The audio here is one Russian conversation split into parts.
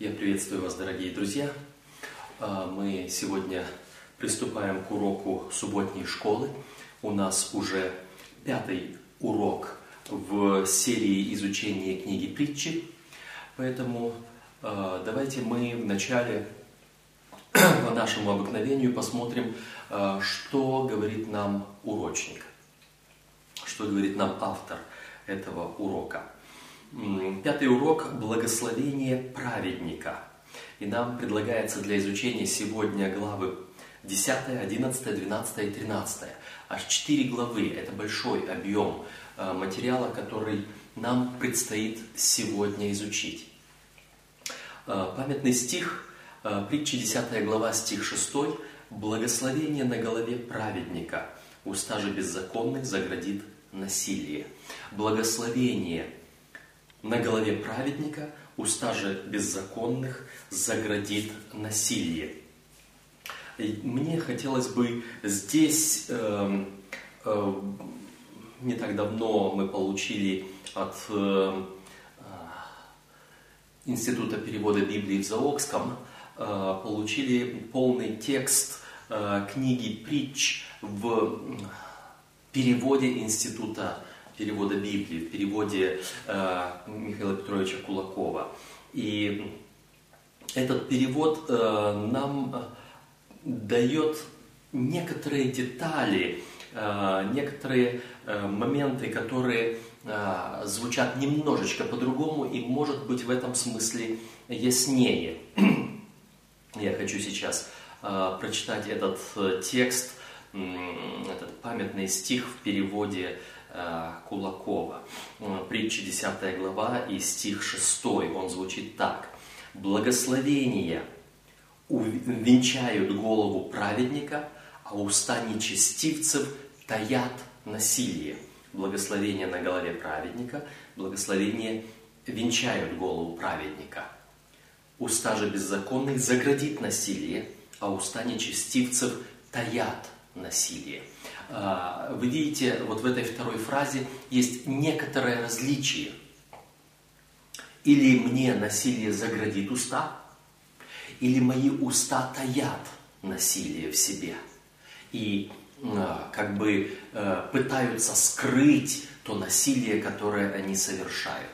Я приветствую вас, дорогие друзья. А, мы сегодня приступаем к уроку субботней школы. У нас уже пятый урок в серии изучения книги притчи. Поэтому а, давайте мы вначале по нашему обыкновению посмотрим, а, что говорит нам урочник, что говорит нам автор этого урока. Пятый урок – благословение праведника. И нам предлагается для изучения сегодня главы 10, 11, 12 и 13. Аж 4 главы – это большой объем э, материала, который нам предстоит сегодня изучить. Э, памятный стих, э, притчи 10 глава, стих 6 «Благословение на голове праведника, уста же беззаконных заградит насилие». Благословение – на голове праведника, уста же беззаконных заградит насилие. И мне хотелось бы здесь, э, э, не так давно мы получили от э, Института перевода Библии в Заокском, э, получили полный текст э, книги «Притч» в переводе Института перевода Библии, в переводе э, Михаила Петровича Кулакова. И этот перевод э, нам э, дает некоторые детали, э, некоторые э, моменты, которые э, звучат немножечко по-другому и, может быть, в этом смысле яснее. Я хочу сейчас э, прочитать этот э, текст, этот памятный стих в переводе Э, Кулакова. Э, притча 10 глава и стих 6, он звучит так. «Благословения венчают голову праведника, а уста нечестивцев таят насилие». Благословение на голове праведника, благословение венчают голову праведника. Уста же беззаконных заградит насилие, а уста нечестивцев таят насилие. А, вы видите, вот в этой второй фразе есть некоторое различие. Или мне насилие заградит уста, или мои уста таят насилие в себе. И а, как бы э, пытаются скрыть то насилие, которое они совершают.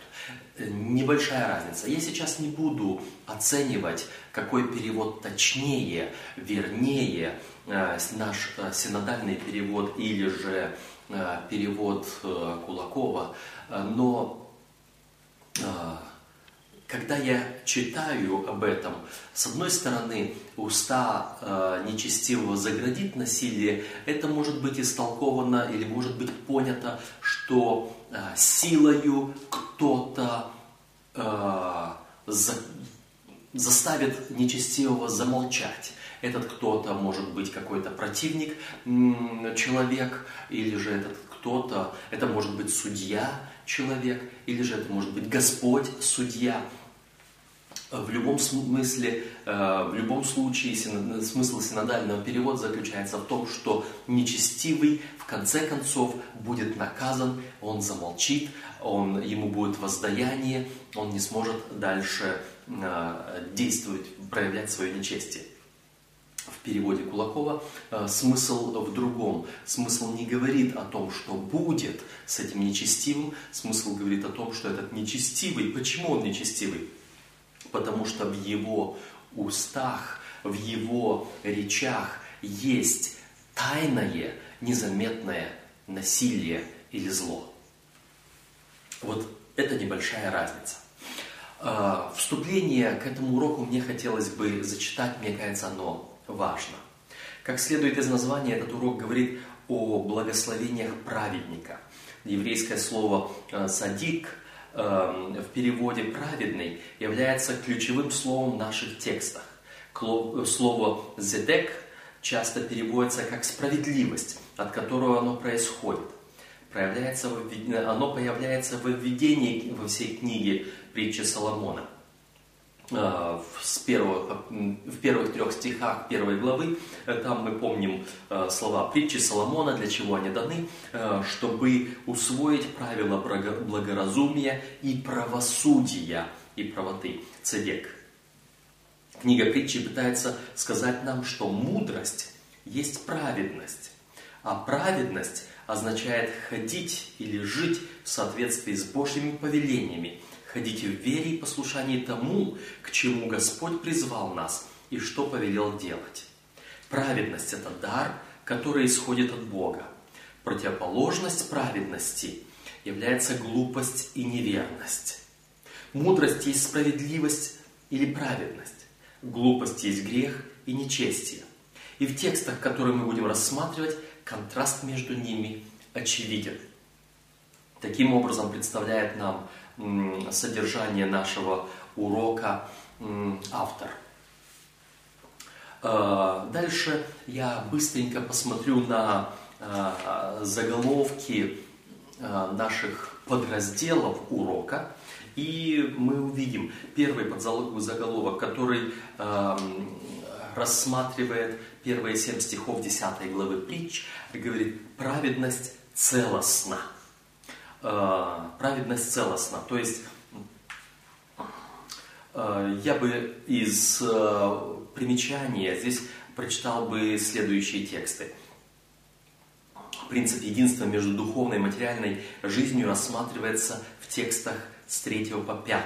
Небольшая разница. Я сейчас не буду оценивать, какой перевод точнее, вернее, Э, наш э, синодальный перевод или же э, перевод Кулакова, но когда я читаю об этом, с одной стороны, уста э, нечестивого заградит насилие, это может быть истолковано или может быть понято, что э, силою кто-то э, за, заставит нечестивого замолчать. Этот кто-то может быть какой-то противник человек, или же этот кто-то, это может быть судья человек, или же это может быть Господь судья. В любом смысле, э, в любом случае смысл синодального перевода заключается в том, что нечестивый в конце концов будет наказан, он замолчит, он, ему будет воздаяние, он не сможет дальше э, действовать, проявлять свое нечестие в переводе Кулакова, э, смысл в другом. Смысл не говорит о том, что будет с этим нечестивым, смысл говорит о том, что этот нечестивый, почему он нечестивый? Потому что в его устах, в его речах есть тайное, незаметное насилие или зло. Вот это небольшая разница. Э, вступление к этому уроку мне хотелось бы зачитать, мне кажется, оно важно. Как следует из названия, этот урок говорит о благословениях праведника. Еврейское слово э, «садик» э, в переводе «праведный» является ключевым словом в наших текстах. Слово «зедек» часто переводится как «справедливость», от которого оно происходит. Проявляется, оно появляется в введении во всей книге притчи Соломона – Э, с первого, в первых трех стихах первой главы, э, там мы помним э, слова притчи Соломона, для чего они даны, чтобы усвоить правила благоразумия и правосудия и правоты. Цедек. Книга притчи пытается сказать нам, что мудрость есть праведность, а праведность означает ходить или жить в соответствии с Божьими повелениями, ходить в вере и послушании тому, к чему Господь призвал нас и что повелел делать. Праведность – это дар, который исходит от Бога. Противоположность праведности является глупость и неверность. Мудрость есть справедливость или праведность. Глупость есть грех и нечестие. И в текстах, которые мы будем рассматривать, контраст между ними очевиден. Таким образом представляет нам содержание нашего урока автор. А, дальше я быстренько посмотрю на а, заголовки а, наших подразделов урока, и мы увидим первый подзаголовок, который рассматривает первые семь стихов 10 главы притч, говорит «праведность целостна». Праведность целостна, то есть я бы из примечания здесь прочитал бы следующие тексты. Принцип единства между духовной и материальной жизнью рассматривается в текстах с 3 по 5.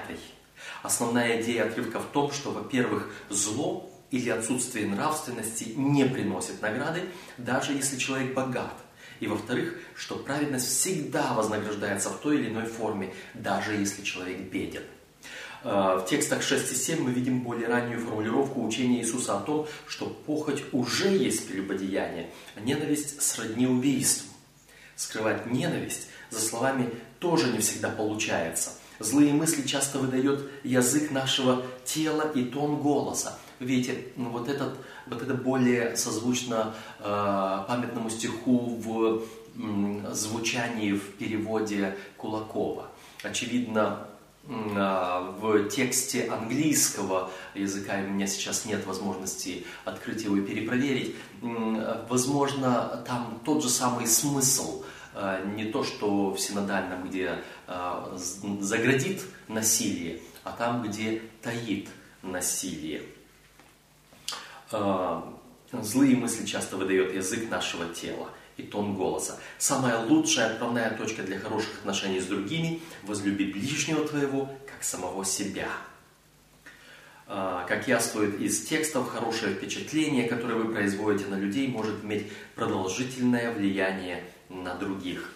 Основная идея отрывка в том, что, во-первых, зло или отсутствие нравственности не приносит награды, даже если человек богат. И во-вторых, что праведность всегда вознаграждается в той или иной форме, даже если человек беден. Э, в текстах 6 и 7 мы видим более раннюю формулировку учения Иисуса о том, что похоть уже есть прелюбодеяние, а ненависть сродни убийству. Скрывать ненависть за словами тоже не всегда получается. Злые мысли часто выдает язык нашего тела и тон голоса. Видите, ну, вот, этот, вот это более созвучно э, памятному стиху в э, звучании в переводе Кулакова. Очевидно, а, в тексте английского языка, у меня сейчас нет возможности открыть его и перепроверить, возможно, там тот же самый смысл, а, не то, что в синодальном, где заградит насилие, а там, где таит насилие. Злые мысли часто выдает язык нашего тела – и тон голоса. Самая лучшая отправная точка для хороших отношений с другими – возлюби ближнего твоего, как самого себя. А, как яствует из текстов, хорошее впечатление, которое вы производите на людей, может иметь продолжительное влияние на других.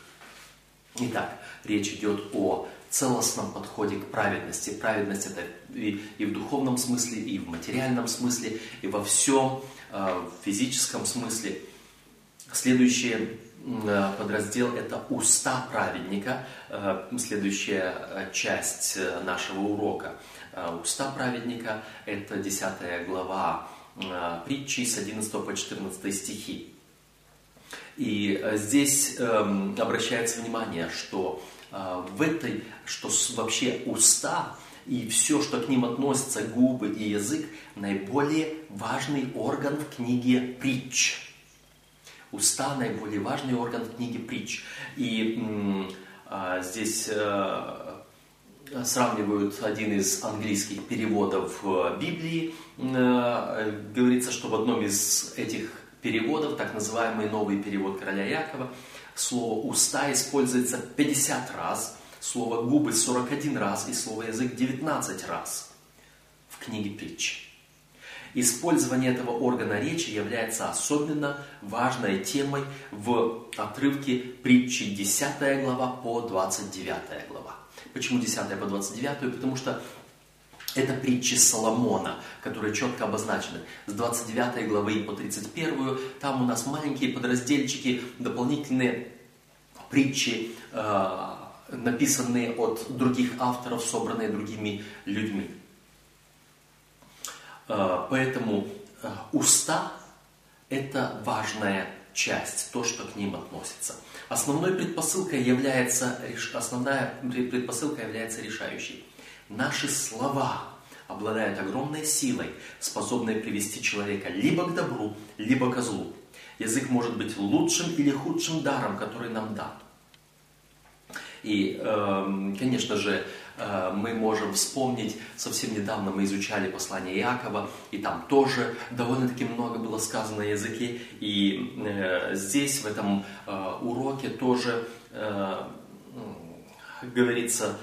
Итак, речь идет о целостном подходе к праведности. Праведность это и, и в духовном смысле, и в материальном смысле, и во всем, в физическом смысле – Следующий э, подраздел – это «Уста праведника», э, следующая э, часть нашего урока. «Уста праведника» – это 10 глава притчи с 11 по 14 стихи. И здесь эм, обращается внимание, что в этой, что вообще уста и все, что к ним относится, губы и язык, наиболее важный орган в книге притч – Уста – наиболее важный орган в книге притч. И а, здесь а, сравнивают один из английских переводов Библии. А, говорится, что в одном из этих переводов, так называемый новый перевод короля Якова, слово «уста» используется 50 раз, слово «губы» 41 раз и слово «язык» 19 раз в книге притч. Использование этого органа речи является особенно важной темой в отрывке притчи 10 глава по 29 глава. Почему 10 по 29? Потому что это притчи Соломона, которые четко обозначены. С 29 главы по 31 там у нас маленькие подразделчики, дополнительные притчи, э, написанные от других авторов, собранные другими людьми. Э, поэтому э, уста – это важная часть, то, что к ним относится. Основной предпосылкой является, основная предпосылка является решающей. Наши слова обладают огромной силой, способной привести человека либо к добру, либо к злу. Язык может быть лучшим или худшим даром, который нам дан. И, эм, конечно же, Э, мы можем вспомнить, совсем недавно мы изучали послание Иакова, и там тоже довольно-таки много было сказано о языке. И э, здесь, в этом э, уроке, тоже говорится,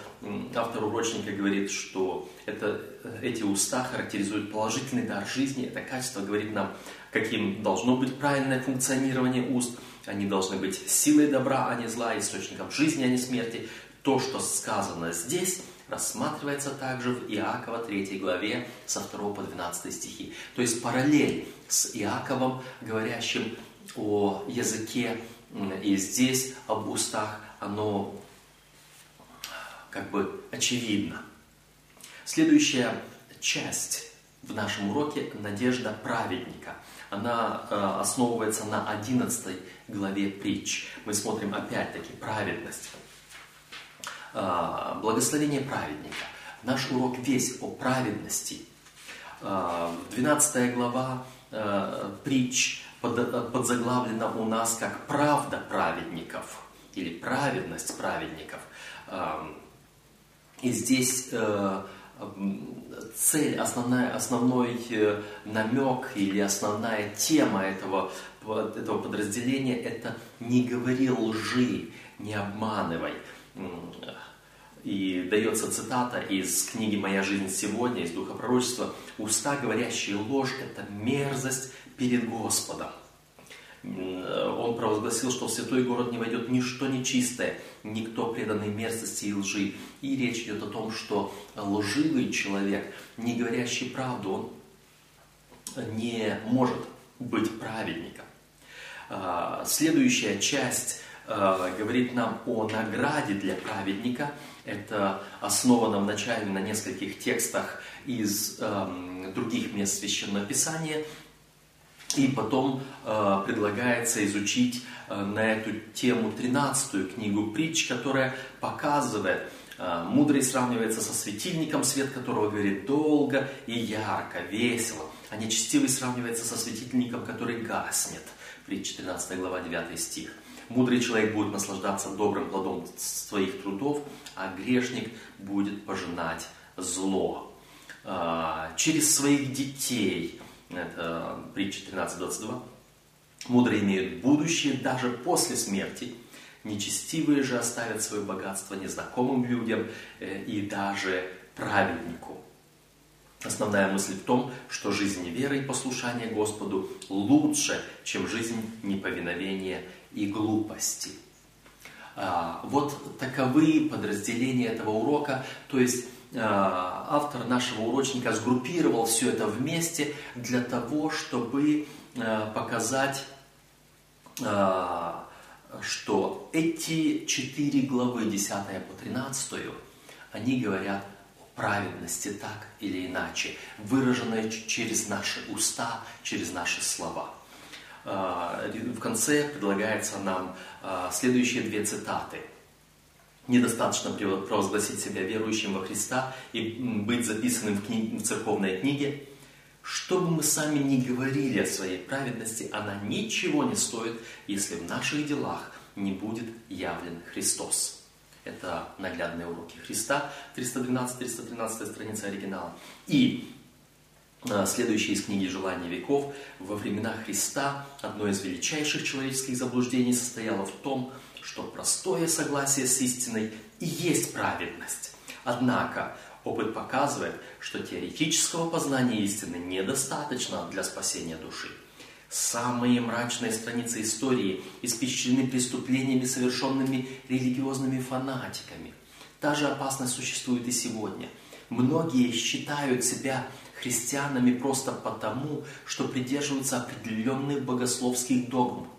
автор урочника говорит, что это, эти уста характеризуют положительный дар жизни, это качество говорит нам, каким должно быть правильное функционирование уст. Они должны быть силой добра, а не зла, источником жизни, а не смерти. То, что сказано здесь, рассматривается также в Иакова 3 главе со 2 по 12 стихи. То есть параллель с Иаковом, говорящим о языке, и здесь об устах, оно как бы очевидно. Следующая часть в нашем уроке – надежда праведника. Она э, основывается на 11 главе притч. Мы смотрим опять-таки праведность. Э, благословение праведника. Наш урок весь о праведности. Э, 12 глава э, притч под, подзаглавлена у нас как «правда праведников» или «праведность праведников». Э, и здесь э, цель, основная, основной э, намек или основная тема этого, этого подразделения – это «не говори лжи, не обманывай». И дается цитата из книги «Моя жизнь сегодня», из Духа Пророчества. «Уста, говорящие ложь, это мерзость перед Господом». Он провозгласил, что в святой город не войдет ничто нечистое, никто преданный мерзости и лжи. И речь идет о том, что лживый человек, не говорящий правду, он не может быть праведником. А, следующая часть а, говорит нам о награде для праведника. Это основано вначале на нескольких текстах из других мест Священного Писания, и потом э, предлагается изучить э, на эту тему 13 книгу притч, которая показывает, э, мудрый сравнивается со светильником, свет которого говорит долго и ярко, весело, а нечестивый сравнивается со светильником, который гаснет. Притча 13 глава 9 стих. Мудрый человек будет наслаждаться добрым плодом своих трудов, а грешник будет пожинать зло. Э, через своих детей – это притча 13.22. Мудрые имеют будущее даже после смерти. Нечестивые же оставят свое богатство незнакомым людям э, и даже праведнику. Основная мысль в том, что жизнь веры и послушания Господу лучше, чем жизнь неповиновения и глупости. А, вот таковы подразделения этого урока, то есть Э, автор нашего урочника сгруппировал все это вместе для того, чтобы э, показать, э, что эти четыре главы, 10 по 13, они говорят о праведности так или иначе, выраженной через наши уста, через наши слова. В конце предлагается нам следующие две цитаты – Недостаточно провозгласить себя верующим во Христа и быть записанным в, кни... в церковной книге. Что бы мы сами ни говорили о своей праведности, она ничего не стоит, если в наших делах не будет явлен Христос. Это наглядные уроки Христа, 312-313 страница оригинала. И а, следующее из книги «Желания веков» во времена Христа одно из величайших человеческих заблуждений состояло в том, что простое согласие с истиной и есть праведность. Однако опыт показывает, что теоретического познания истины недостаточно для спасения души. Самые мрачные страницы истории испещрены преступлениями, совершенными религиозными фанатиками. Та же опасность существует и сегодня. Многие считают себя христианами просто потому, что придерживаются определенных богословских догм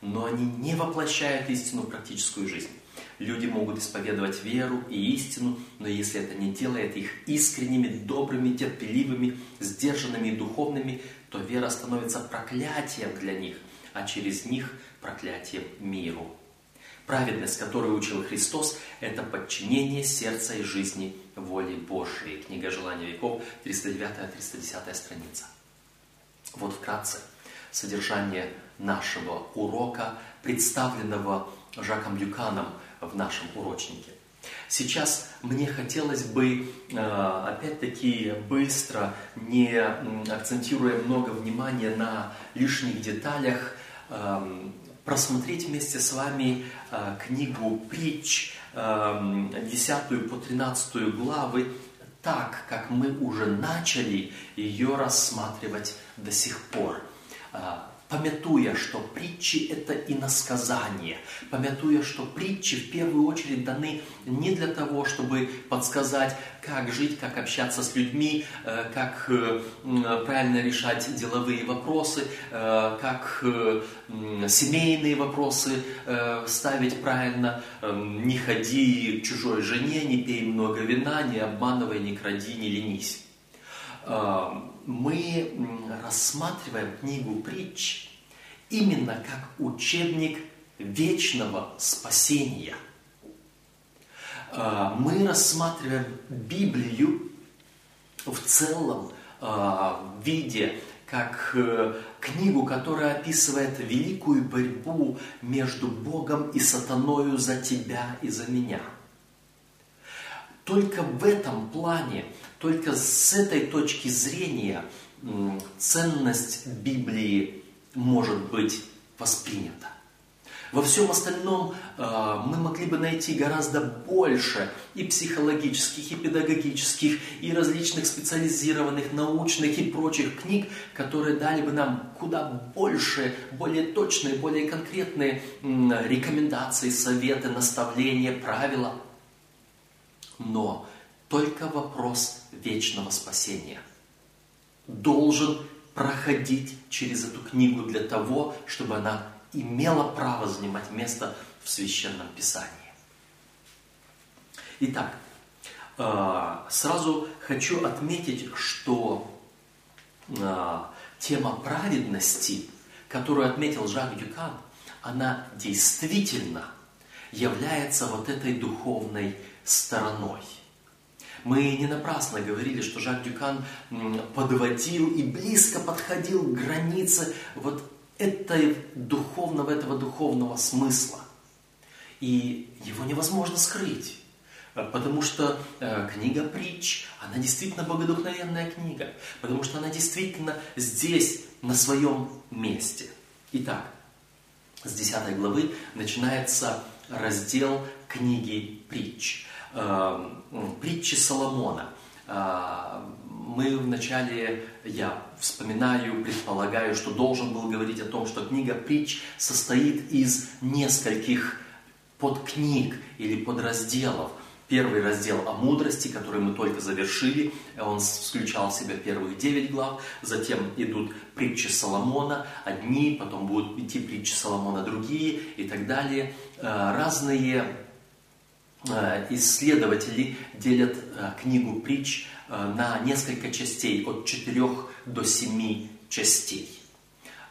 но они не воплощают истину в практическую жизнь. Люди могут исповедовать веру и истину, но если это не делает их искренними, добрыми, терпеливыми, сдержанными и духовными, то вера становится проклятием для них, а через них проклятием миру. Праведность, которую учил Христос, это подчинение сердца и жизни воле Божией. Книга «Желания веков», 309-310 страница. Вот вкратце содержание нашего урока, представленного Жаком Люканом в нашем урочнике. Сейчас мне хотелось бы, э, опять-таки, быстро, не акцентируя много внимания на лишних деталях, эм, просмотреть вместе с вами э, книгу «Притч», 10 эм, по 13 главы, так, как мы уже начали ее рассматривать до сих пор. Помятуя, что притчи – это иносказание, помятуя, что притчи в первую очередь даны не для того, чтобы подсказать, как жить, как общаться с людьми, э, как э, правильно решать деловые вопросы, э, как семейные вопросы ставить правильно, не ходи к чужой жене, не пей много вина, не обманывай, не кради, не ленись мы рассматриваем книгу притч именно как учебник вечного спасения. А, мы рассматриваем Библию в целом а, виде как э, книгу, которая описывает великую борьбу между Богом и сатаною за тебя и за меня. Только в этом плане только с этой точки зрения ценность Библии может быть воспринята. Во всем остальном э, мы могли бы найти гораздо больше и психологических, и педагогических, и различных специализированных, научных и прочих книг, которые дали бы нам куда больше, более точные, более конкретные рекомендации, советы, наставления, правила. Но только вопрос вечного спасения должен проходить через эту книгу для того, чтобы она имела право занимать место в Священном Писании. Итак, э, сразу хочу отметить, что э, тема праведности, которую отметил Жак Дюкан, она действительно является вот этой духовной стороной – мы не напрасно говорили, что Жак Дюкан подводил и близко подходил к границе вот этой духовного, этого духовного смысла. И его невозможно скрыть. Потому что э, книга притч, она действительно богодухновенная книга. Потому что она действительно здесь, на своем месте. Итак, с 10 главы начинается раздел книги притч. Эм, притчи Соломона. Э, мы вначале, я вспоминаю, предполагаю, что должен был говорить о том, что книга притч состоит из нескольких подкниг или подразделов. Первый раздел о мудрости, который мы только завершили, он включал в себя первых девять глав, затем идут притчи Соломона, одни, потом будут идти притчи Соломона другие и так далее. Э, разные исследователи делят э, книгу притч э, на несколько частей, от 4 до 7 частей.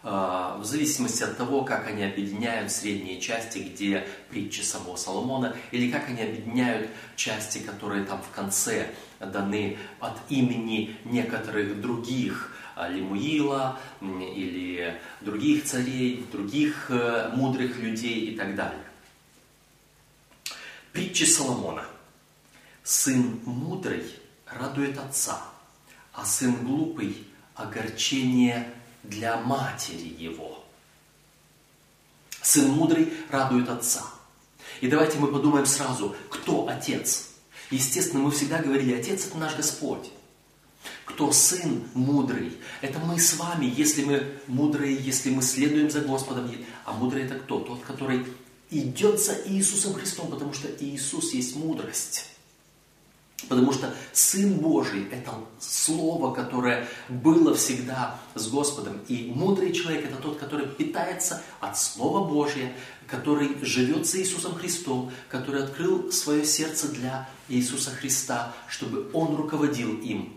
В зависимости от того, как они объединяют средние части, где притчи самого Соломона, или как они объединяют части, которые там в конце даны от имени некоторых других, Лемуила или других царей, других мудрых людей и так далее. Притчи Соломона. Сын мудрый радует отца, а сын глупый – огорчение для матери его. Сын мудрый радует отца. И давайте мы подумаем сразу, кто отец? Естественно, мы всегда говорили, отец – это наш Господь. Кто сын мудрый? Это мы с вами, если мы мудрые, если мы следуем за Господом. А мудрый это кто? Тот, который идет за Иисусом Христом, потому что Иисус есть мудрость. Потому что Сын Божий – это Слово, которое было всегда с Господом. И мудрый человек – это тот, который питается от Слова Божия, который живет с Иисусом Христом, который открыл свое сердце для Иисуса Христа, чтобы Он руководил им.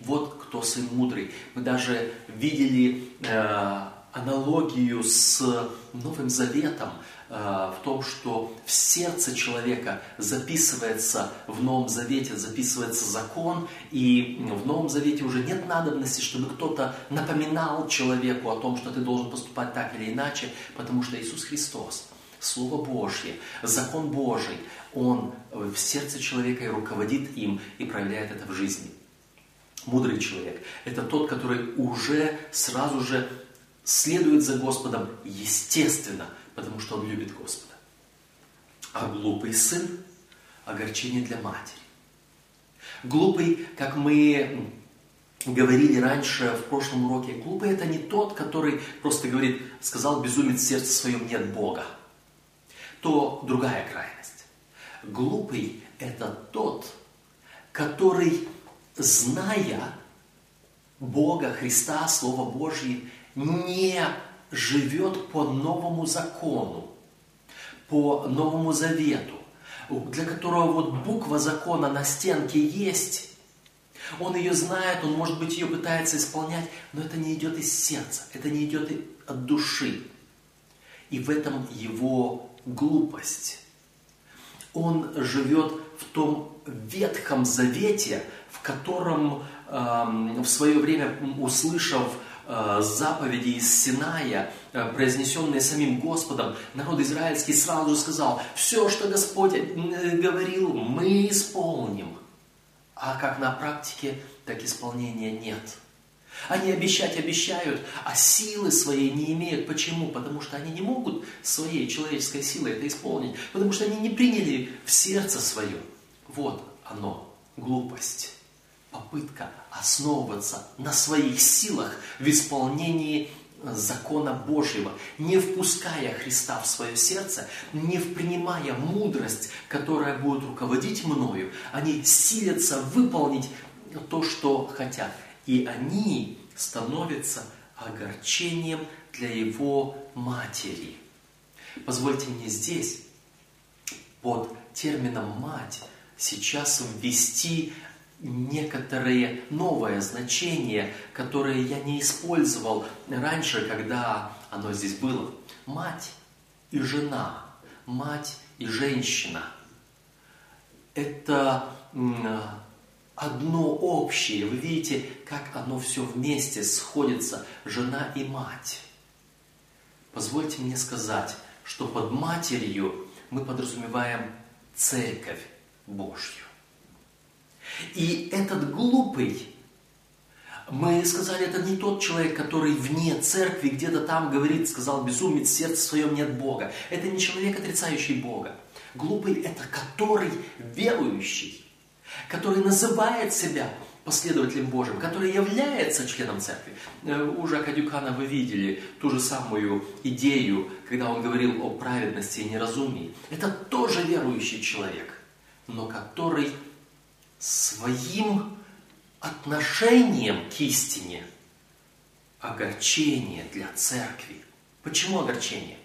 Вот кто Сын Мудрый. Мы даже видели э, аналогию с Новым Заветом – в том, что в сердце человека записывается в Новом Завете, записывается закон, и в Новом Завете уже нет надобности, чтобы кто-то напоминал человеку о том, что ты должен поступать так или иначе, потому что Иисус Христос Слово Божье, закон Божий, он в сердце человека и руководит им и проявляет это в жизни. Мудрый человек – это тот, который уже сразу же следует за Господом естественно, потому что он любит Господа. А глупый сын – огорчение для матери. Глупый, как мы говорили раньше в прошлом уроке, глупый это не тот, который просто говорит, сказал безумец сердце своем нет Бога. То другая крайность. Глупый это тот, который, зная Бога, Христа, Слово Божье, не живет по новому закону, по новому завету, для которого вот буква закона на стенке есть, он ее знает, он, может быть, ее пытается исполнять, но это не идет из сердца, это не идет от души. И в этом его глупость. Он живет в том ветхом завете, в котором э, в свое время, услышав заповеди из Синая, э, произнесенные самим Господом, народ израильский сразу сказал, все, что Господь э, говорил, мы исполним. А как на практике, так исполнения нет. Они обещать обещают, а силы своей не имеют. Почему? Потому что они не могут своей человеческой силой это исполнить. Потому что они не приняли в сердце свое. Вот оно, глупость. Попытка основываться на своих силах в исполнении закона Божьего, не впуская Христа в свое сердце, не принимая мудрость, которая будет руководить мною, они силятся выполнить то, что хотят. И они становятся огорчением для его матери. Позвольте мне здесь под термином «мать» сейчас ввести некоторые новое значение, которое я не использовал раньше, когда оно здесь было. Мать и жена, мать и женщина. Это одно общее. Вы видите, как оно все вместе сходится, жена и мать. Позвольте мне сказать, что под матерью мы подразумеваем церковь Божью. И этот глупый, мы сказали, это не тот человек, который вне церкви, где-то там говорит, сказал безумец, в сердце своем нет Бога. Это не человек, отрицающий Бога. Глупый – это который верующий, который называет себя последователем Божьим, который является членом церкви. Э, у Жака Дюкана вы видели ту же самую идею, когда он говорил о праведности и неразумии. Это тоже верующий человек, но который своим отношением к истине огорчение для церкви. Почему огорчение?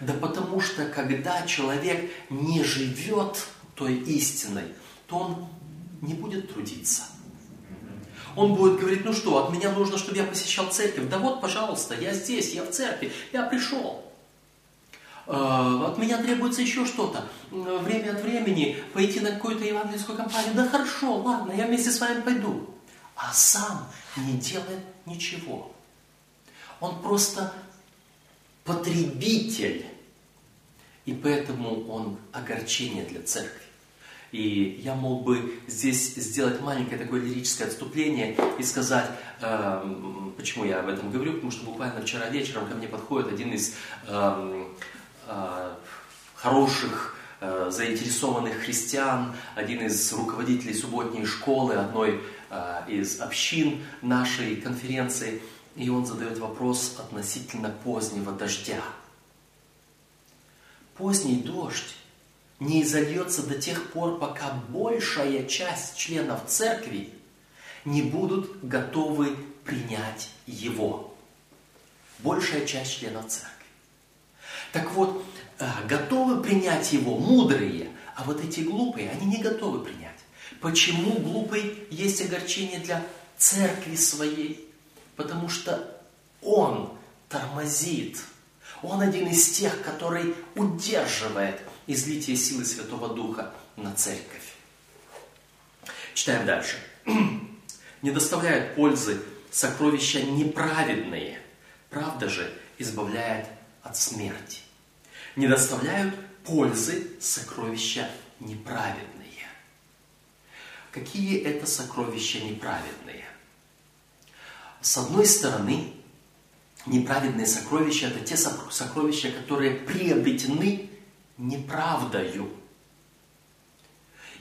Да потому что когда человек не живет той истиной, то он не будет трудиться. Он будет говорить, ну что, от меня нужно, чтобы я посещал церковь. Да вот, пожалуйста, я здесь, я в церкви, я пришел. Э, от меня требуется еще что-то. Время от времени пойти на какую-то евангельскую компанию. Да хорошо, ладно, я вместе с вами пойду. А сам не делает ничего. Он просто потребитель. И поэтому он огорчение для церкви. И я мог бы здесь сделать маленькое такое лирическое отступление и сказать, э, почему я об этом говорю, потому что буквально вчера вечером ко мне подходит один из Э, хороших, э, заинтересованных христиан, один из руководителей субботней школы, одной э, из общин нашей конференции, и он задает вопрос относительно позднего дождя. Поздний дождь не изольется до тех пор, пока большая часть членов церкви не будут готовы принять его. Большая часть членов церкви. Так вот, э, готовы принять его мудрые, а вот эти глупые, они не готовы принять. Почему глупый есть огорчение для церкви своей? Потому что он тормозит. Он один из тех, который удерживает излитие силы Святого Духа на церковь. Читаем дальше. Не доставляют пользы сокровища неправедные. Правда же избавляет от смерти. Не доставляют пользы сокровища неправедные. Какие это сокровища неправедные? С одной стороны, неправедные сокровища – это те сокровища, которые приобретены неправдою.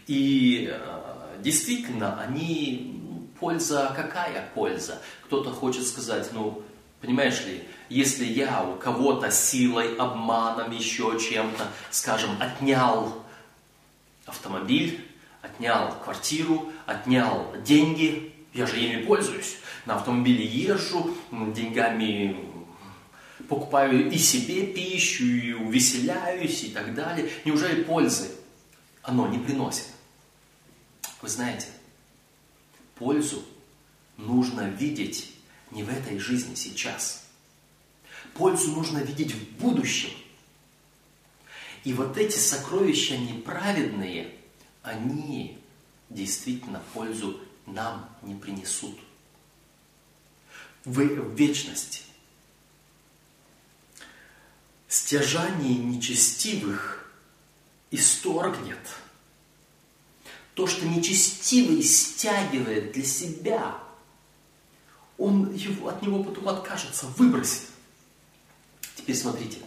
И э, действительно, они, польза, какая польза? Кто-то хочет сказать, ну, понимаешь ли, если я у кого-то силой, обманом, еще чем-то, скажем, отнял автомобиль, отнял квартиру, отнял деньги, я же ими пользуюсь, на автомобиле езжу, деньгами покупаю и себе пищу, и увеселяюсь, и так далее. Неужели пользы оно не приносит? Вы знаете, пользу нужно видеть не в этой жизни сейчас. Пользу нужно видеть в будущем. И вот эти сокровища неправедные, они действительно пользу нам не принесут. В вечности стяжание нечестивых исторгнет. То, что нечестивый стягивает для себя, он его, от него потом откажется, выбросит. Теперь смотрите.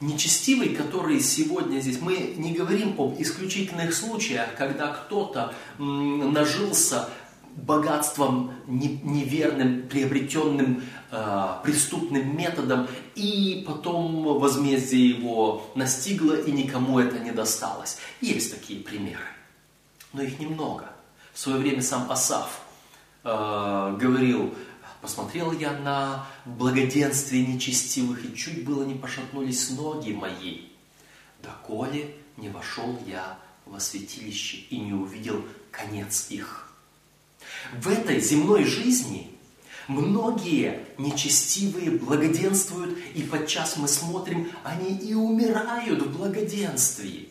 Нечестивый, который сегодня здесь, мы не говорим об исключительных случаях, когда кто-то нажился богатством неверным, приобретенным э, преступным методом, и потом возмездие его настигло, и никому это не досталось. Есть такие примеры, но их немного. В свое время сам Асав э, говорил, посмотрел я на благоденствие нечестивых, и чуть было не пошатнулись ноги мои, доколе не вошел я во святилище и не увидел конец их. В этой земной жизни многие нечестивые благоденствуют, и подчас мы смотрим, они и умирают в благоденствии.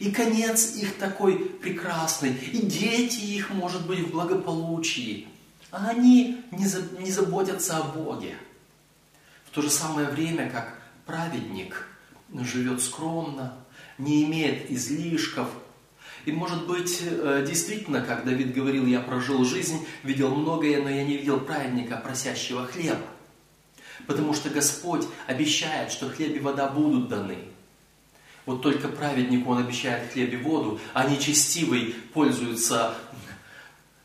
И конец их такой прекрасный, и дети их, может быть, в благополучии. А они не, за, заботятся о Боге. В то же самое время, как праведник живет скромно, не имеет излишков – и может быть, э, действительно, как Давид говорил, я прожил жизнь, видел многое, но я не видел праведника, просящего хлеба. Потому что Господь обещает, что хлеб и вода будут даны. Вот только праведнику он обещает хлеб и воду, а нечестивый пользуется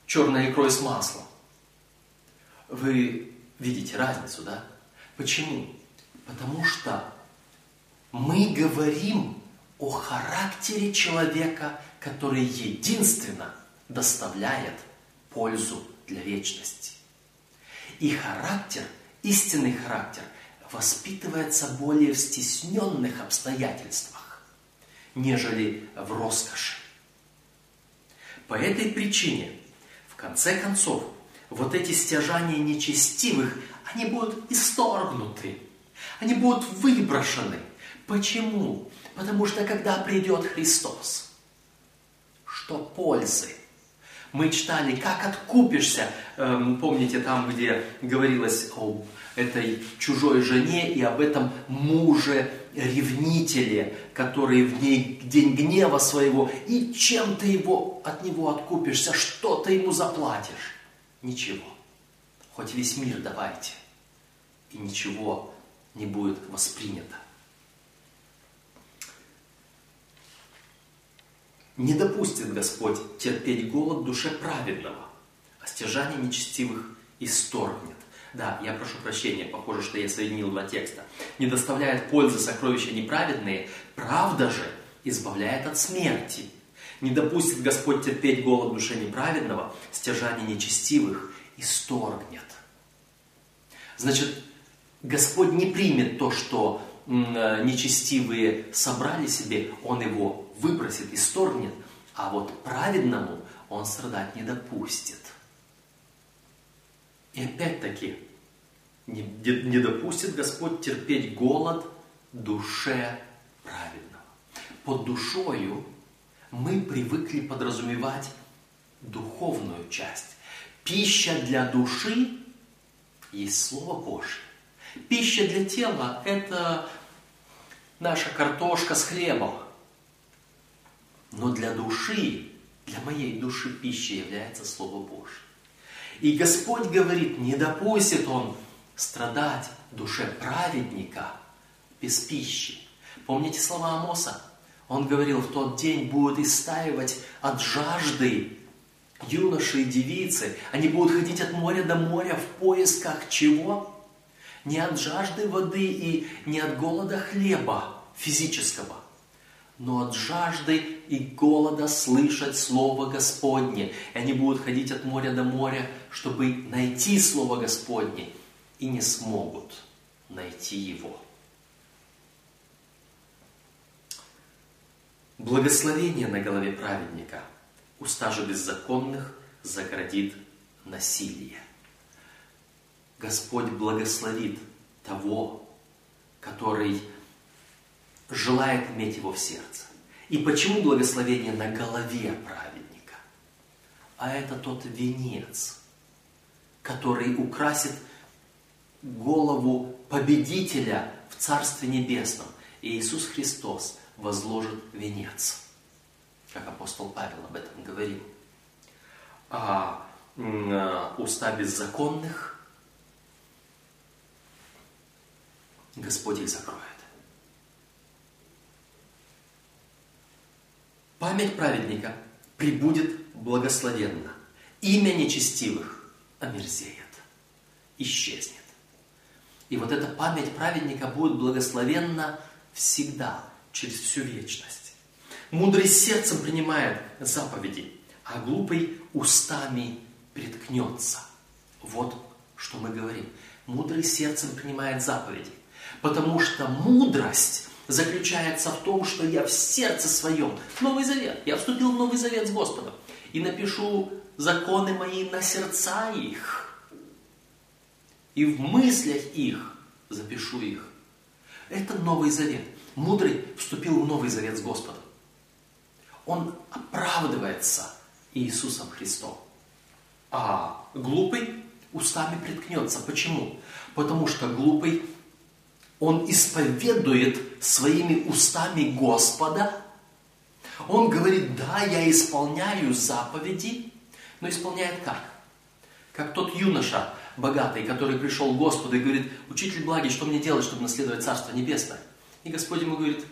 черной икрой с маслом. Вы видите разницу, да? Почему? Потому что мы говорим о характере человека который единственно доставляет пользу для вечности. И характер, истинный характер, воспитывается более в стесненных обстоятельствах, нежели в роскоши. По этой причине, в конце концов, вот эти стяжания нечестивых, они будут исторгнуты, они будут выброшены. Почему? Потому что когда придет Христос – что пользы. Мы читали, как откупишься, эм, помните там, где говорилось об этой чужой жене и об этом муже ревнителе, который в ней день гнева своего, и чем ты его, от него откупишься, что ты ему заплатишь? Ничего. Хоть весь мир давайте, и ничего не будет воспринято. Не допустит Господь терпеть голод душе праведного, а стяжание нечестивых исторгнет. Да, я прошу прощения, похоже, что я соединил два текста. Не доставляет пользы сокровища неправедные, правда же избавляет от смерти. Не допустит Господь терпеть голод душе неправедного, стяжание нечестивых исторгнет. Значит, Господь не примет то, что Э, нечестивые собрали себе, он его выбросит, исторгнет, а вот праведному он страдать не допустит. И опять-таки, не, не допустит Господь терпеть голод душе праведного. Под душою мы привыкли подразумевать духовную часть. Пища для души есть Слово Божье. Пища для тела – это наша картошка с хлебом. Но для души, для моей души пища является Слово Божье. И Господь говорит, не допустит Он страдать душе праведника без пищи. Помните слова Амоса? Он говорил, в тот день будут истаивать от жажды юноши и девицы. Они будут ходить от моря до моря в поисках чего? Не от жажды воды и не от голода хлеба физического, но от жажды и голода слышать Слово Господне. И они будут ходить от моря до моря, чтобы найти Слово Господне, и не смогут найти его. Благословение на голове праведника, уста же беззаконных заградит насилие. Господь благословит того, который желает иметь его в сердце. И почему благословение на голове праведника? А это тот венец, который украсит голову победителя в Царстве Небесном. И Иисус Христос возложит венец, как апостол Павел об этом говорил. А уста беззаконных Господь их закроет. Память праведника прибудет благословенно. Имя нечестивых омерзеет, исчезнет. И вот эта память праведника будет благословенна всегда, через всю вечность. Мудрый сердцем принимает заповеди, а глупый устами приткнется. Вот что мы говорим. Мудрый сердцем принимает заповеди, потому что мудрость заключается в том, что я в сердце своем, Новый Завет, я вступил в Новый Завет с Господом, и напишу законы мои на сердца их, и в мыслях их запишу их. Это Новый Завет. Мудрый вступил в Новый Завет с Господом. Он оправдывается Иисусом Христом. А глупый устами приткнется. Почему? Потому что глупый он исповедует своими устами Господа. Он говорит, да, я исполняю заповеди, но исполняет как? Как тот юноша богатый, который пришел к Господу и говорит, учитель благий, что мне делать, чтобы наследовать Царство Небесное? И Господь ему говорит,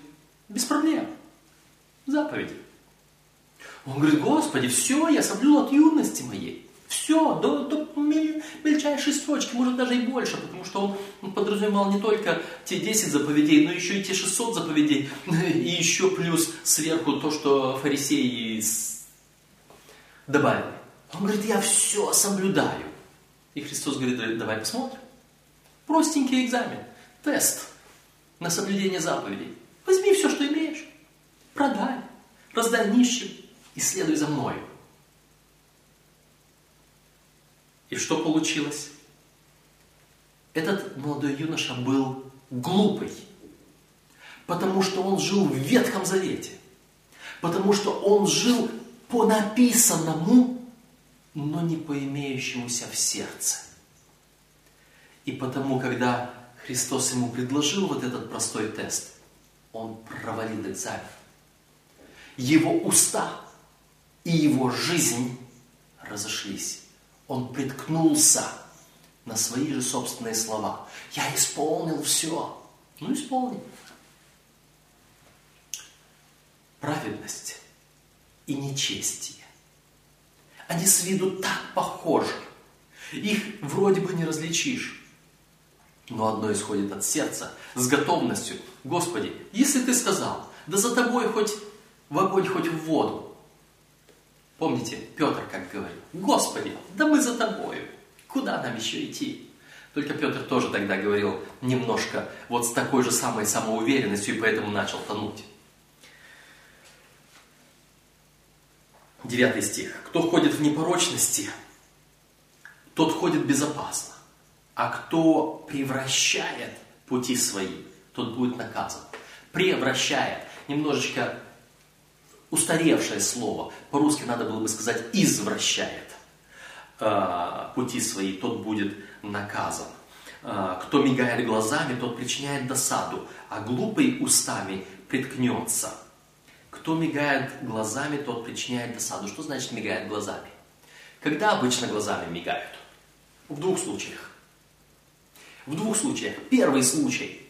без проблем, заповеди. Он говорит, Господи, все, я соблюл от юности моей. Все, до, до мельчайшей строчки, может даже и больше, потому что он подразумевал не только те 10 заповедей, но еще и те 600 заповедей, и еще плюс сверху то, что фарисеи добавили. Он говорит, я все соблюдаю. И Христос говорит, давай посмотрим. Простенький экзамен, тест на соблюдение заповедей. Возьми все, что имеешь, продай, раздай нищим и следуй за мною. И что получилось? Этот молодой юноша был глупый, потому что он жил в Ветхом Завете, потому что он жил по написанному, но не по имеющемуся в сердце. И потому, когда Христос ему предложил вот этот простой тест, он провалил экзамен. Его уста и его жизнь разошлись он приткнулся на свои же собственные слова. Я исполнил все. Ну, исполнил. Праведность и нечестие. Они с виду так похожи. Их вроде бы не различишь. Но одно исходит от сердца, с готовностью. Господи, если ты сказал, да за тобой хоть в огонь, хоть в воду, Помните, Петр как говорил, Господи, да мы за тобою, куда нам еще идти? Только Петр тоже тогда говорил немножко вот с такой же самой самоуверенностью и поэтому начал тонуть. Девятый стих. Кто ходит в непорочности, тот ходит безопасно. А кто превращает пути свои, тот будет наказан. Превращает. Немножечко устаревшее слово. По-русски надо было бы сказать «извращает» э, пути свои, тот будет наказан. А, кто мигает глазами, тот причиняет досаду, а глупый устами приткнется. Кто мигает глазами, тот причиняет досаду. Что значит мигает глазами? Когда обычно глазами мигают? В двух случаях. В двух случаях. Первый случай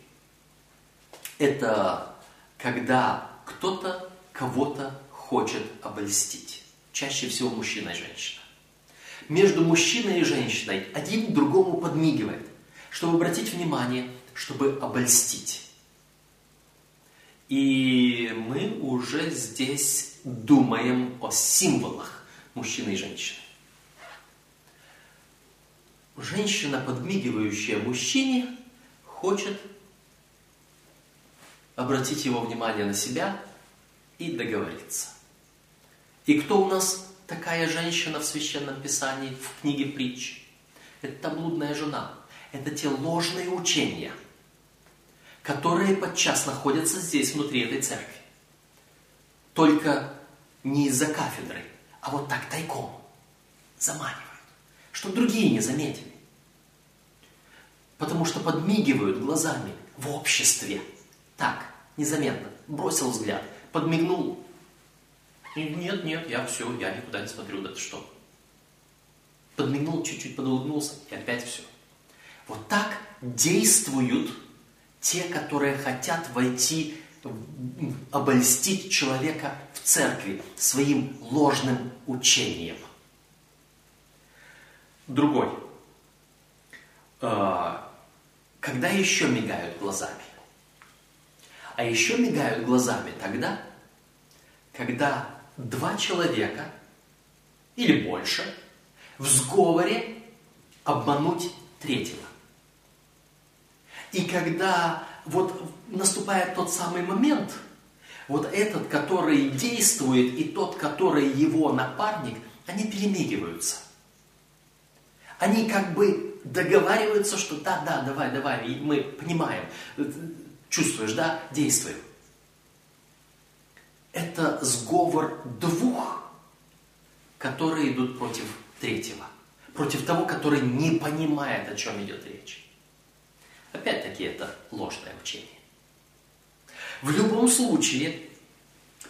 – это когда кто-то кого-то хочет обольстить. Чаще всего мужчина и женщина. Между мужчиной и женщиной один другому подмигивает, чтобы обратить внимание, чтобы обольстить. И мы уже здесь думаем о символах мужчины и женщины. Женщина, подмигивающая мужчине, хочет обратить его внимание на себя и договориться. И кто у нас такая женщина в Священном Писании, в книге притч? Это блудная жена. Это те ложные учения, которые подчас находятся здесь, внутри этой церкви. Только не из-за кафедры, а вот так тайком заманивают, чтобы другие не заметили. Потому что подмигивают глазами в обществе. Так, незаметно. Бросил взгляд, подмигнул. И нет, нет, я все, я никуда не смотрю, да ты что. Подмигнул, чуть-чуть подулыбнулся, и опять все. Вот так действуют те, которые хотят войти, обольстить человека в церкви своим ложным учением. Другой. А, когда еще мигают глазами? А еще мигают глазами тогда, когда два человека или больше в сговоре обмануть третьего. И когда вот наступает тот самый момент, вот этот, который действует, и тот, который его напарник, они перемигиваются. Они как бы договариваются, что да, да, давай, давай, и мы понимаем, чувствуешь, да, действуем. Это сговор двух, которые идут против третьего. Против того, который не понимает, о чем идет речь. Опять-таки это ложное учение. В любом случае,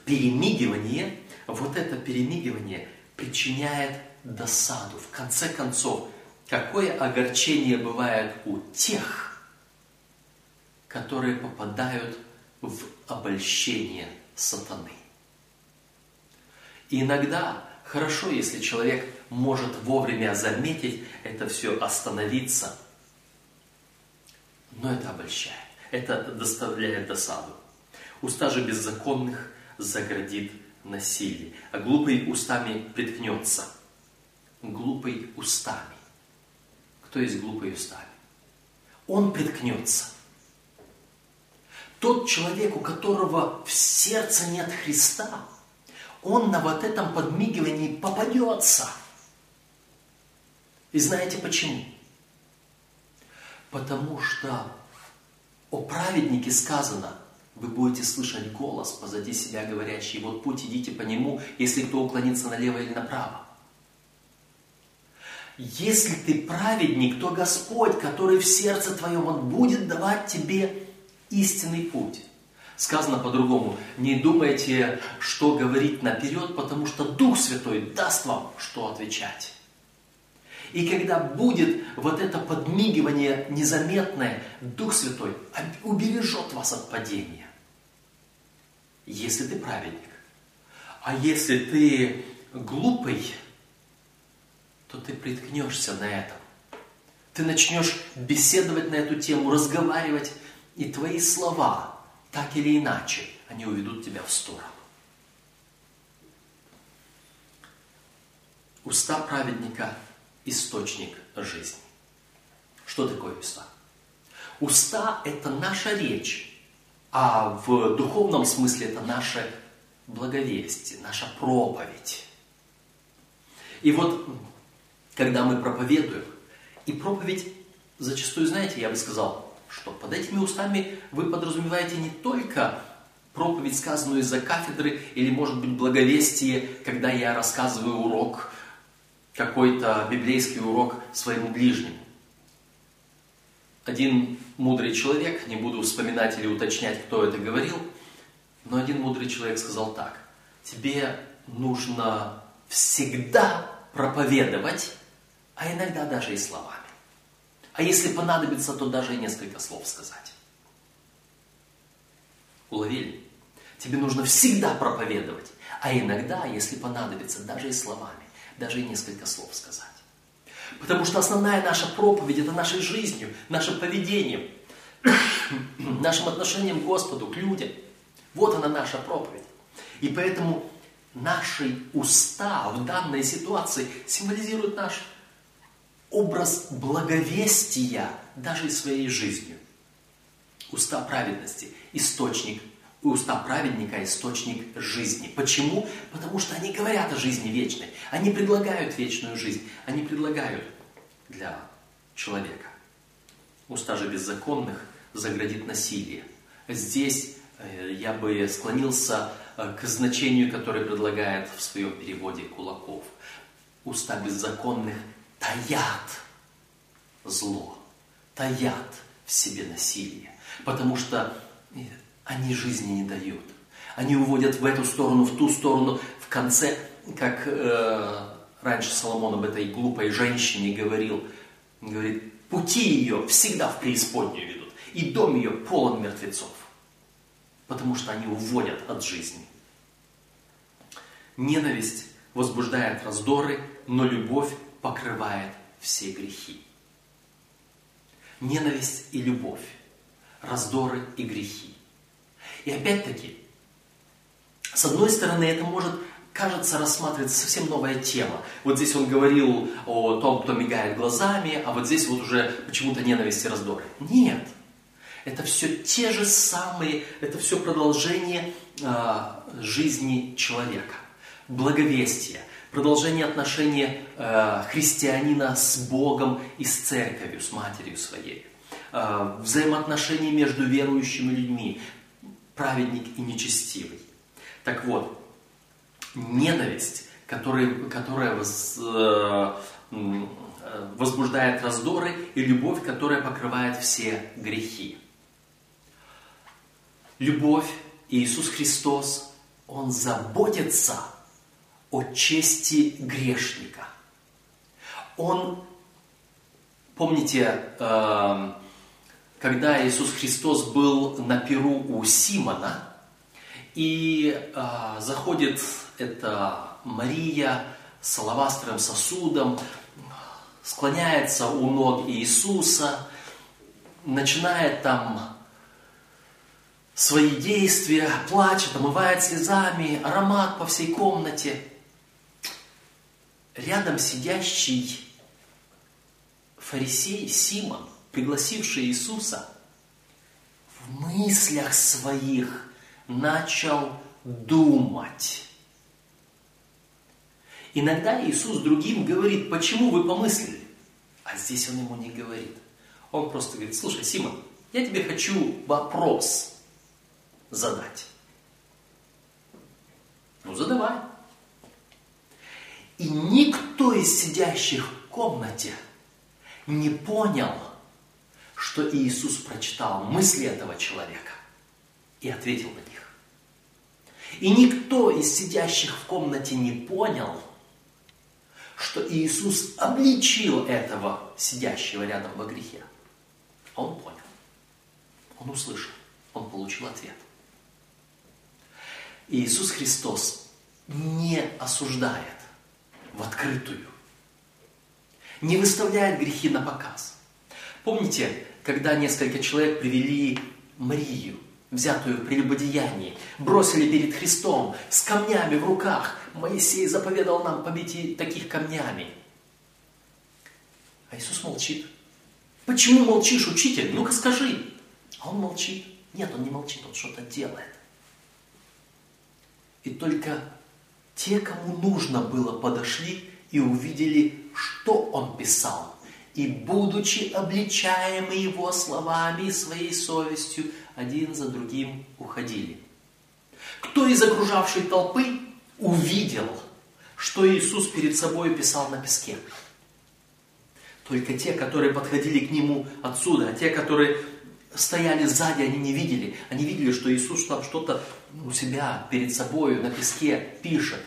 перемигивание, вот это перемигивание причиняет досаду. В конце концов, какое огорчение бывает у тех, которые попадают в обольщение сатаны. И иногда хорошо, если человек может вовремя заметить это все, остановиться – но это обольщает, это доставляет досаду. Уста же беззаконных заградит насилие, а глупый устами приткнется. Глупый устами. Кто есть глупый устами? Он приткнется. Тот человек, у которого в сердце нет Христа, он на вот этом подмигивании попадется. И знаете почему? Потому что о праведнике сказано, вы будете слышать голос позади себя говорящий, вот путь идите по нему, если кто уклонится налево или направо. Если ты праведник, то Господь, который в сердце твоем, Он будет давать тебе истинный путь. Сказано по-другому, не думайте, что говорить наперед, потому что Дух Святой даст вам, что отвечать. И когда будет вот это подмигивание незаметное, Дух Святой убережет вас от падения. Если ты праведник. А если ты глупый, то ты приткнешься на этом. Ты начнешь беседовать на эту тему, разговаривать, и твои слова, так или иначе, они уведут тебя в сторону. Уста праведника источник жизни. Что такое уста? Уста – это наша речь, а в духовном смысле это наше благовестие, наша проповедь. И вот, когда мы проповедуем, и проповедь зачастую, знаете, я бы сказал, что под этими устами вы подразумеваете не только проповедь, сказанную из-за кафедры, или, может быть, благовестие, когда я рассказываю урок какой-то библейский урок своему ближнему. один мудрый человек, не буду вспоминать или уточнять, кто это говорил, но один мудрый человек сказал так. Тебе нужно всегда проповедовать, а иногда даже и словами. А если понадобится, то даже и несколько слов сказать. Уловили? Тебе нужно всегда проповедовать, а иногда, если понадобится, даже и словами, даже и несколько слов сказать. Потому что основная наша проповедь – это нашей жизнью, нашим поведением, нашим отношением к Господу, к людям. Вот она наша проповедь. И поэтому наши уста в данной ситуации символизируют наш образ благовестия даже своей жизнью. Уста праведности – источник уста праведника – источник жизни. Почему? Потому что они говорят о жизни вечной. Они предлагают вечную жизнь. Они предлагают для человека. Уста же беззаконных заградит насилие. Здесь э, я бы склонился э, к значению, которое предлагает в своем переводе Кулаков. Уста беззаконных таят зло, таят в себе насилие. Потому что э, они жизни не дают. Они уводят в эту сторону, в ту сторону. В конце, как э, раньше Соломон об этой глупой женщине говорил, говорит, пути ее всегда в преисподнюю ведут, и дом ее полон мертвецов, потому что они уводят от жизни. Ненависть возбуждает раздоры, но любовь покрывает все грехи. Ненависть и любовь, раздоры и грехи. И опять-таки, с одной стороны, это может, кажется, рассматриваться совсем новая тема. Вот здесь он говорил о том, кто мигает глазами, а вот здесь вот уже почему-то ненависть и раздоры. Нет. Это все те же самые, это все продолжение э, жизни человека. Благовестие, продолжение отношения э, христианина с Богом и с церковью, с матерью своей. Э, взаимоотношения между верующими людьми, праведник и нечестивый. Так вот, ненависть, которая, которая э, возбуждает раздоры, и любовь, которая покрывает все грехи. Любовь Иисус Христос, Он заботится о чести грешника. Он, помните, э, когда Иисус Христос был на Перу у Симона, и э, заходит эта Мария с алавастровым сосудом, склоняется у ног Иисуса, начинает там свои действия, плачет, омывает слезами, аромат по всей комнате. Рядом сидящий фарисей Симон – пригласивший Иисуса, в мыслях своих начал думать. Иногда Иисус другим говорит, почему вы помыслили? А здесь он ему не говорит. Он просто говорит, слушай, Симон, я тебе хочу вопрос задать. Ну, задавай. И никто из сидящих в комнате не понял, что Иисус прочитал мысли этого человека и ответил на них. И никто из сидящих в комнате не понял, что Иисус обличил этого сидящего рядом во грехе. Он понял. Он услышал. Он получил ответ. Иисус Христос не осуждает в открытую, не выставляет грехи на показ. Помните, когда несколько человек привели Марию, взятую в прелюбодеянии, бросили перед Христом с камнями в руках. Моисей заповедал нам побить таких камнями. А Иисус молчит. Почему молчишь, учитель? Ну-ка скажи. А он молчит. Нет, он не молчит, он что-то делает. И только те, кому нужно было, подошли и увидели, что он писал и, будучи обличаемы его словами и своей совестью, один за другим уходили. Кто из окружавшей толпы увидел, что Иисус перед собой писал на песке? Только те, которые подходили к нему отсюда, а те, которые стояли сзади, они не видели. Они видели, что Иисус там что-то у себя перед собой на песке пишет.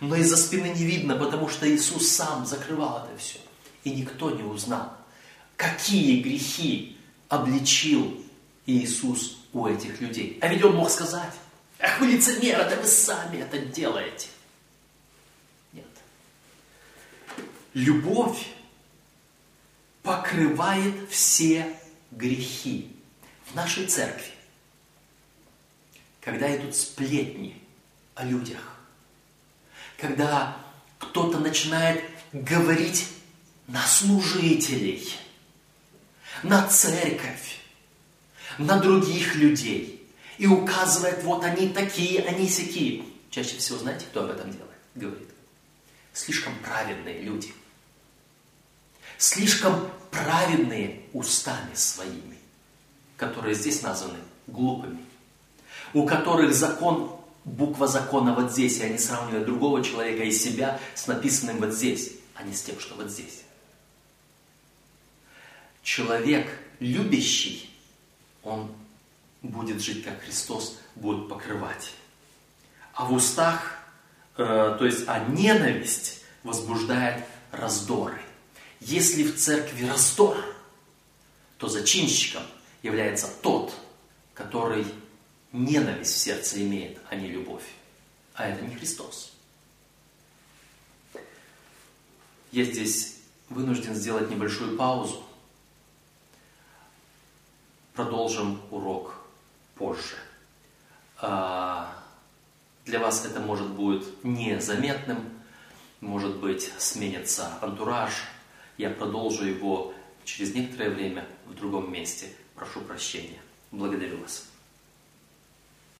Но из-за спины не видно, потому что Иисус сам закрывал это все. И никто не узнал, какие грехи обличил Иисус у этих людей. А ведь он мог сказать, ах вы лицемеры, да вы сами это делаете. Нет. Любовь покрывает все грехи в нашей церкви. Когда идут сплетни о людях, когда кто-то начинает говорить на служителей, на церковь, на других людей и указывает, вот они такие, они сякие. Чаще всего знаете, кто об этом делает? Говорит. Слишком праведные люди. Слишком праведные устами своими, которые здесь названы глупыми, у которых закон, буква закона вот здесь, и они сравнивают другого человека и себя с написанным вот здесь, а не с тем, что вот здесь. Человек любящий, он будет жить как Христос, будет покрывать. А в устах, э, то есть, а ненависть возбуждает раздоры. Если в церкви раздор, то зачинщиком является тот, который ненависть в сердце имеет, а не любовь. А это не Христос. Я здесь вынужден сделать небольшую паузу. Продолжим урок позже. А, для вас это может будет незаметным, может быть сменится антураж, я продолжу его через некоторое время в другом месте. Прошу прощения. Благодарю вас.